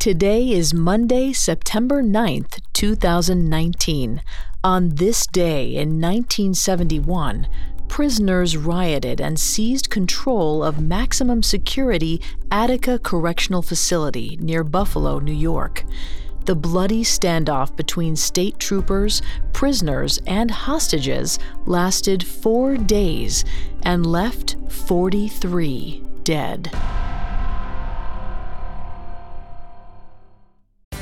Today is Monday, September 9th, 2019. On this day in 1971, prisoners rioted and seized control of maximum security Attica Correctional Facility near Buffalo, New York. The bloody standoff between state troopers, prisoners, and hostages lasted four days and left 43 dead.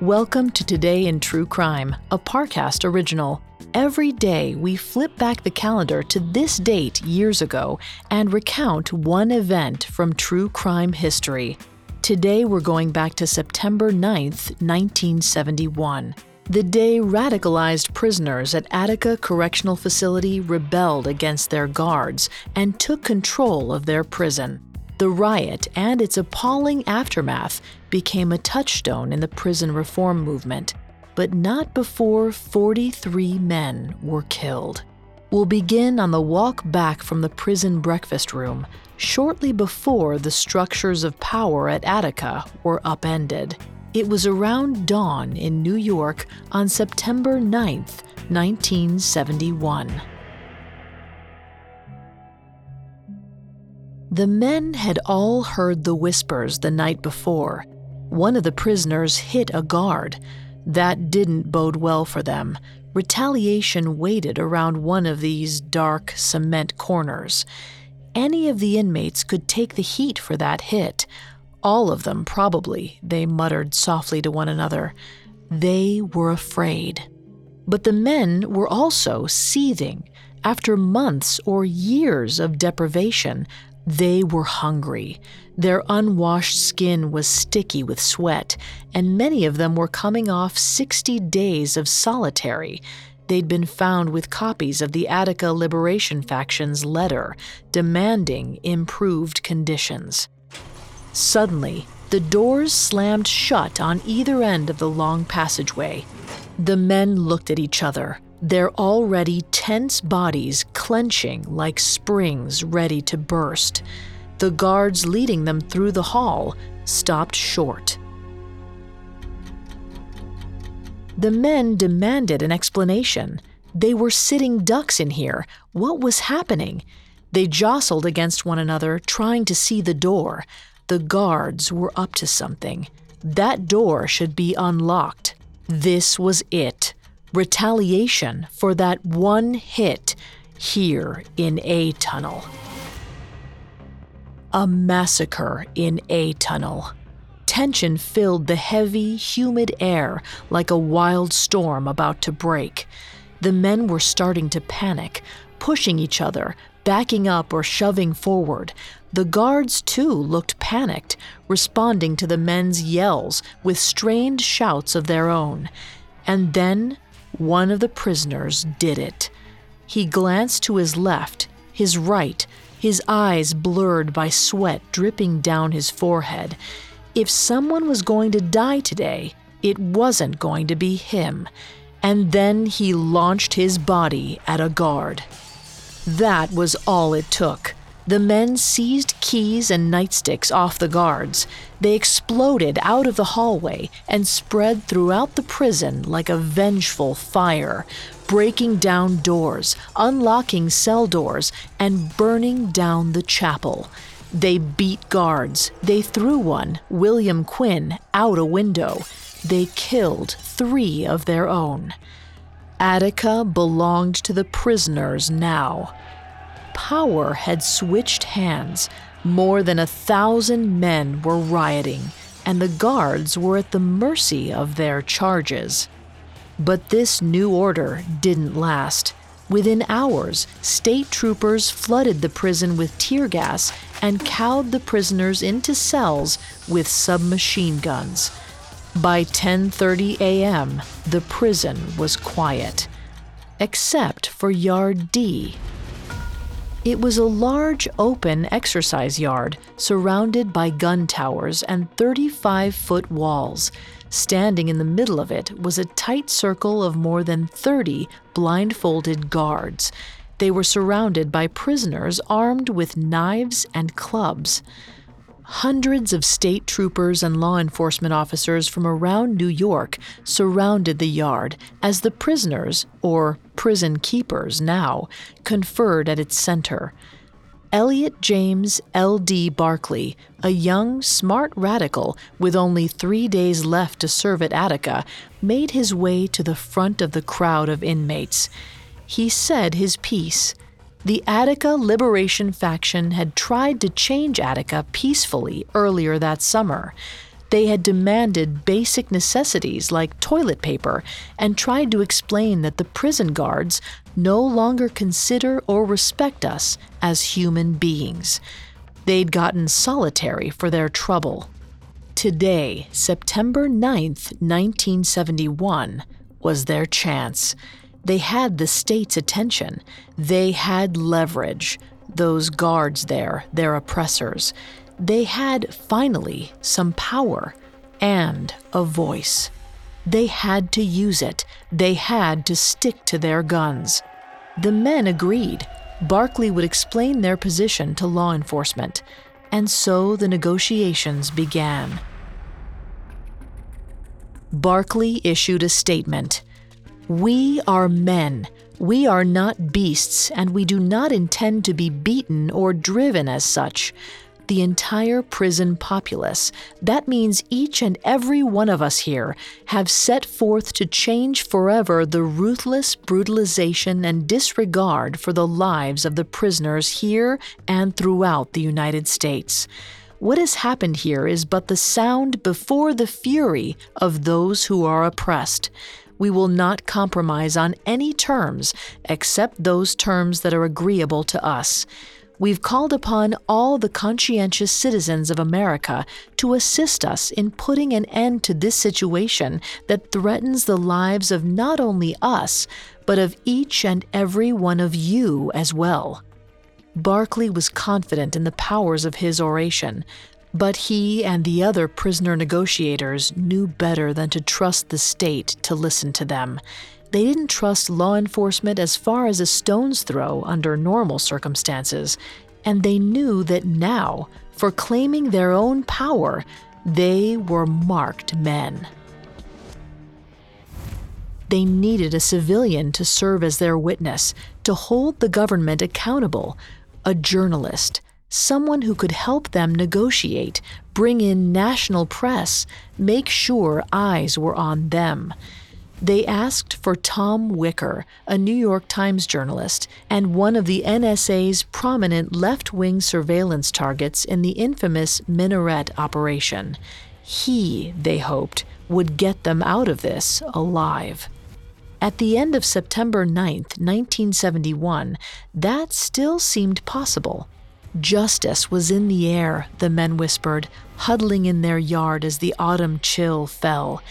Welcome to Today in True Crime, a Parcast original. Every day, we flip back the calendar to this date years ago and recount one event from true crime history. Today, we're going back to September 9th, 1971. The day radicalized prisoners at Attica Correctional Facility rebelled against their guards and took control of their prison. The riot and its appalling aftermath became a touchstone in the prison reform movement, but not before 43 men were killed. We'll begin on the walk back from the prison breakfast room, shortly before the structures of power at Attica were upended. It was around dawn in New York on September 9th, 1971. The men had all heard the whispers the night before. One of the prisoners hit a guard. That didn't bode well for them. Retaliation waited around one of these dark cement corners. Any of the inmates could take the heat for that hit. All of them, probably, they muttered softly to one another. They were afraid. But the men were also seething. After months or years of deprivation, they were hungry. Their unwashed skin was sticky with sweat, and many of them were coming off 60 days of solitary. They'd been found with copies of the Attica Liberation Faction's letter demanding improved conditions. Suddenly, the doors slammed shut on either end of the long passageway. The men looked at each other, their already tense bodies clenching like springs ready to burst. The guards leading them through the hall stopped short. The men demanded an explanation. They were sitting ducks in here. What was happening? They jostled against one another, trying to see the door. The guards were up to something. That door should be unlocked. This was it retaliation for that one hit here in A Tunnel. A massacre in A Tunnel. Tension filled the heavy, humid air like a wild storm about to break. The men were starting to panic, pushing each other, backing up or shoving forward. The guards, too, looked panicked, responding to the men's yells with strained shouts of their own. And then one of the prisoners did it. He glanced to his left, his right, his eyes blurred by sweat dripping down his forehead. If someone was going to die today, it wasn't going to be him. And then he launched his body at a guard. That was all it took. The men seized keys and nightsticks off the guards. They exploded out of the hallway and spread throughout the prison like a vengeful fire, breaking down doors, unlocking cell doors, and burning down the chapel. They beat guards. They threw one, William Quinn, out a window. They killed three of their own. Attica belonged to the prisoners now. Power had switched hands. More than a thousand men were rioting, and the guards were at the mercy of their charges. But this new order didn't last. Within hours, state troopers flooded the prison with tear gas and cowed the prisoners into cells with submachine guns. By 10:30 a.m., the prison was quiet, except for Yard D. It was a large open exercise yard surrounded by gun towers and 35-foot walls. Standing in the middle of it was a tight circle of more than 30 blindfolded guards. They were surrounded by prisoners armed with knives and clubs. Hundreds of state troopers and law enforcement officers from around New York surrounded the yard as the prisoners, or prison keepers now, conferred at its center. Elliot James L.D. Barkley, a young, smart radical with only three days left to serve at Attica, made his way to the front of the crowd of inmates. He said his piece the Attica Liberation Faction had tried to change Attica peacefully earlier that summer. They had demanded basic necessities like toilet paper and tried to explain that the prison guards no longer consider or respect us as human beings. They'd gotten solitary for their trouble. Today, September 9th, 1971, was their chance. They had the state's attention. They had leverage. Those guards there, their oppressors. They had, finally, some power and a voice. They had to use it. They had to stick to their guns. The men agreed. Barkley would explain their position to law enforcement. And so the negotiations began. Barkley issued a statement. We are men. We are not beasts, and we do not intend to be beaten or driven as such. The entire prison populace, that means each and every one of us here, have set forth to change forever the ruthless brutalization and disregard for the lives of the prisoners here and throughout the United States. What has happened here is but the sound before the fury of those who are oppressed we will not compromise on any terms except those terms that are agreeable to us. We've called upon all the conscientious citizens of America to assist us in putting an end to this situation that threatens the lives of not only us, but of each and every one of you as well. Barkley was confident in the powers of his oration, but he and the other prisoner negotiators knew better than to trust the state to listen to them. They didn't trust law enforcement as far as a stone's throw under normal circumstances, and they knew that now, for claiming their own power, they were marked men. They needed a civilian to serve as their witness, to hold the government accountable, a journalist someone who could help them negotiate, bring in national press, make sure eyes were on them. They asked for Tom Wicker, a New York Times journalist and one of the NSA's prominent left wing surveillance targets in the infamous Minaret operation. He, they hoped, would get them out of this alive. At the end of September 9, 1971, that still seemed possible. Justice was in the air, the men whispered, huddling in their yard as the autumn chill fell.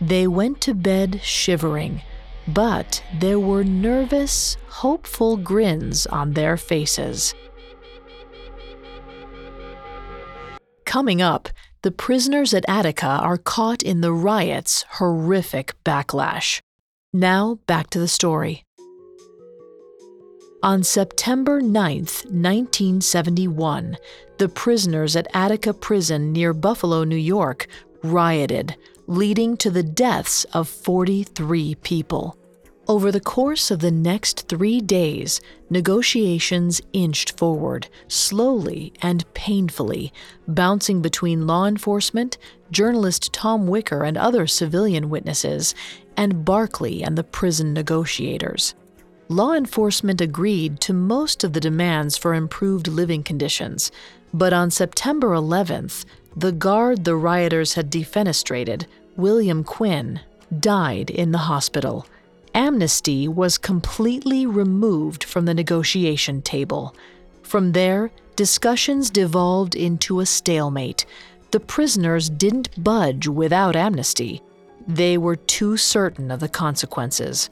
They went to bed shivering, but there were nervous, hopeful grins on their faces. Coming up, the prisoners at Attica are caught in the riot's horrific backlash. Now, back to the story. On September 9, 1971, the prisoners at Attica Prison near Buffalo, New York, rioted, leading to the deaths of 43 people. Over the course of the next three days, negotiations inched forward, slowly and painfully, bouncing between law enforcement, journalist Tom Wicker and other civilian witnesses, and Barkley and the prison negotiators. Law enforcement agreed to most of the demands for improved living conditions, but on September 11th, the guard the rioters had defenestrated, William Quinn, died in the hospital amnesty was completely removed from the negotiation table. From there, discussions devolved into a stalemate. The prisoners didn't budge without amnesty. They were too certain of the consequences.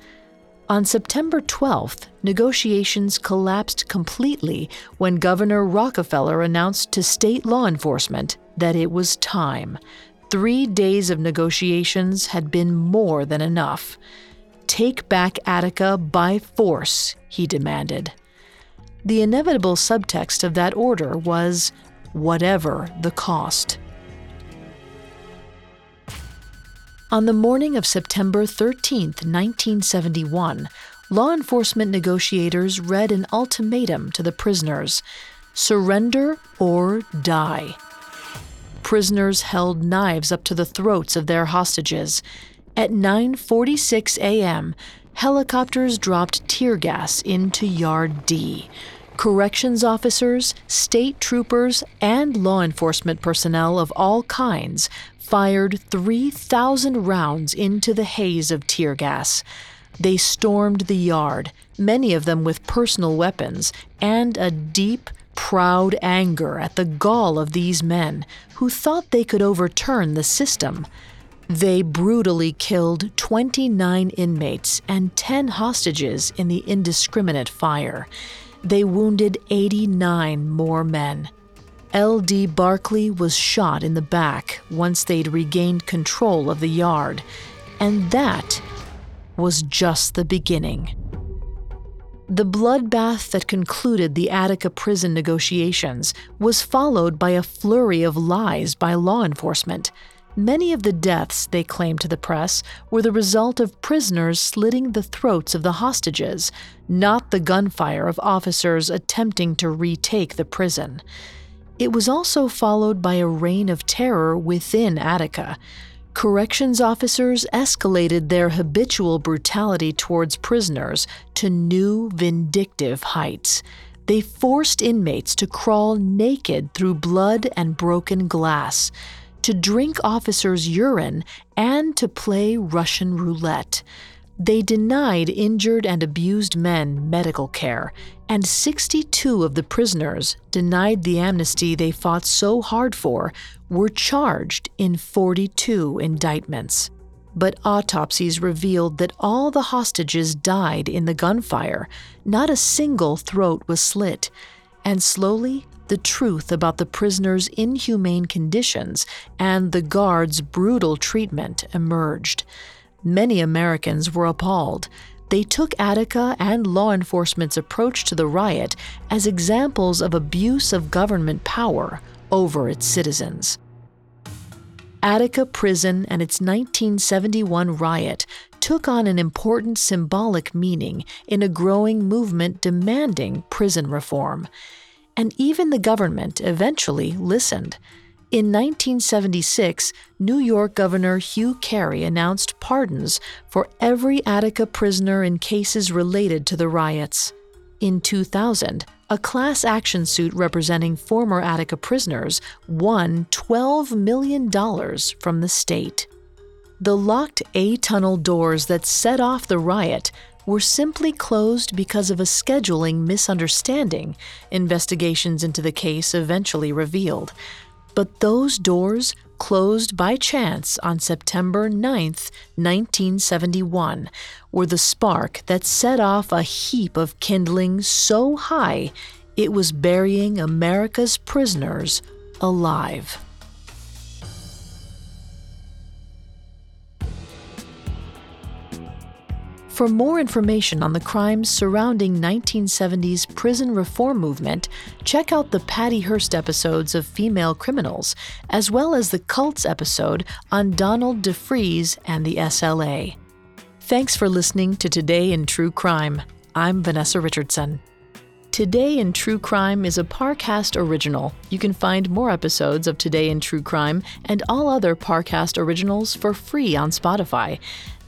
On September 12th, negotiations collapsed completely when Governor Rockefeller announced to state law enforcement that it was time. Three days of negotiations had been more than enough. Take back Attica by force, he demanded. The inevitable subtext of that order was whatever the cost. On the morning of September 13, 1971, law enforcement negotiators read an ultimatum to the prisoners surrender or die. Prisoners held knives up to the throats of their hostages, at 9:46 a.m., helicopters dropped tear gas into Yard D. Corrections officers, state troopers, and law enforcement personnel of all kinds fired 3,000 rounds into the haze of tear gas. They stormed the yard, many of them with personal weapons, and a deep, proud anger at the gall of these men who thought they could overturn the system. They brutally killed 29 inmates and 10 hostages in the indiscriminate fire. They wounded 89 more men. L.D. Barkley was shot in the back once they'd regained control of the yard, and that was just the beginning. The bloodbath that concluded the Attica prison negotiations was followed by a flurry of lies by law enforcement. Many of the deaths, they claimed to the press, were the result of prisoners slitting the throats of the hostages, not the gunfire of officers attempting to retake the prison. It was also followed by a reign of terror within Attica. Corrections officers escalated their habitual brutality towards prisoners to new vindictive heights. They forced inmates to crawl naked through blood and broken glass to drink officers' urine, and to play Russian roulette. They denied injured and abused men medical care, and 62 of the prisoners, denied the amnesty they fought so hard for, were charged in 42 indictments. But autopsies revealed that all the hostages died in the gunfire. Not a single throat was slit. And slowly, the truth about the prisoners' inhumane conditions and the guards' brutal treatment emerged. Many Americans were appalled. They took Attica and law enforcement's approach to the riot as examples of abuse of government power over its citizens. Attica Prison and its 1971 riot took on an important symbolic meaning in a growing movement demanding prison reform and even the government eventually listened. In 1976, New York Governor Hugh Carey announced pardons for every Attica prisoner in cases related to the riots. In 2000, a class action suit representing former Attica prisoners won $12 million from the state. The locked A tunnel doors that set off the riot were simply closed because of a scheduling misunderstanding, investigations into the case eventually revealed. But those doors closed by chance on September 9, 1971, were the spark that set off a heap of kindling so high it was burying America's prisoners alive. For more information on the crimes surrounding 1970s prison reform movement, check out the Patty Hearst episodes of Female Criminals, as well as the Cults episode on Donald DeFreeze and the SLA. Thanks for listening to Today in True Crime. I'm Vanessa Richardson. Today in True Crime is a Parcast original. You can find more episodes of Today in True Crime and all other Parcast originals for free on Spotify.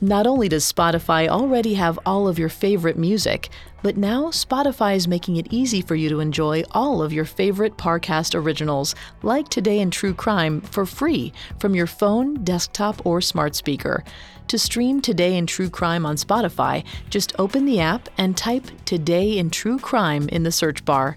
Not only does Spotify already have all of your favorite music, but now Spotify is making it easy for you to enjoy all of your favorite Parcast originals, like Today in True Crime, for free from your phone, desktop, or smart speaker. To stream Today in True Crime on Spotify, just open the app and type Today in True Crime in the search bar.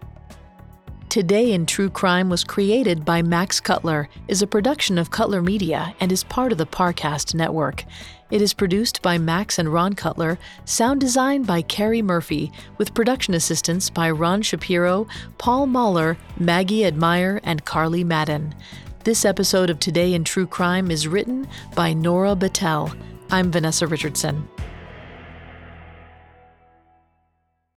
Today in True Crime was created by Max Cutler, is a production of Cutler Media, and is part of the Parcast network. It is produced by Max and Ron Cutler, sound design by Carrie Murphy, with production assistance by Ron Shapiro, Paul Mahler, Maggie Admire, and Carly Madden. This episode of Today in True Crime is written by Nora Battelle. I'm Vanessa Richardson.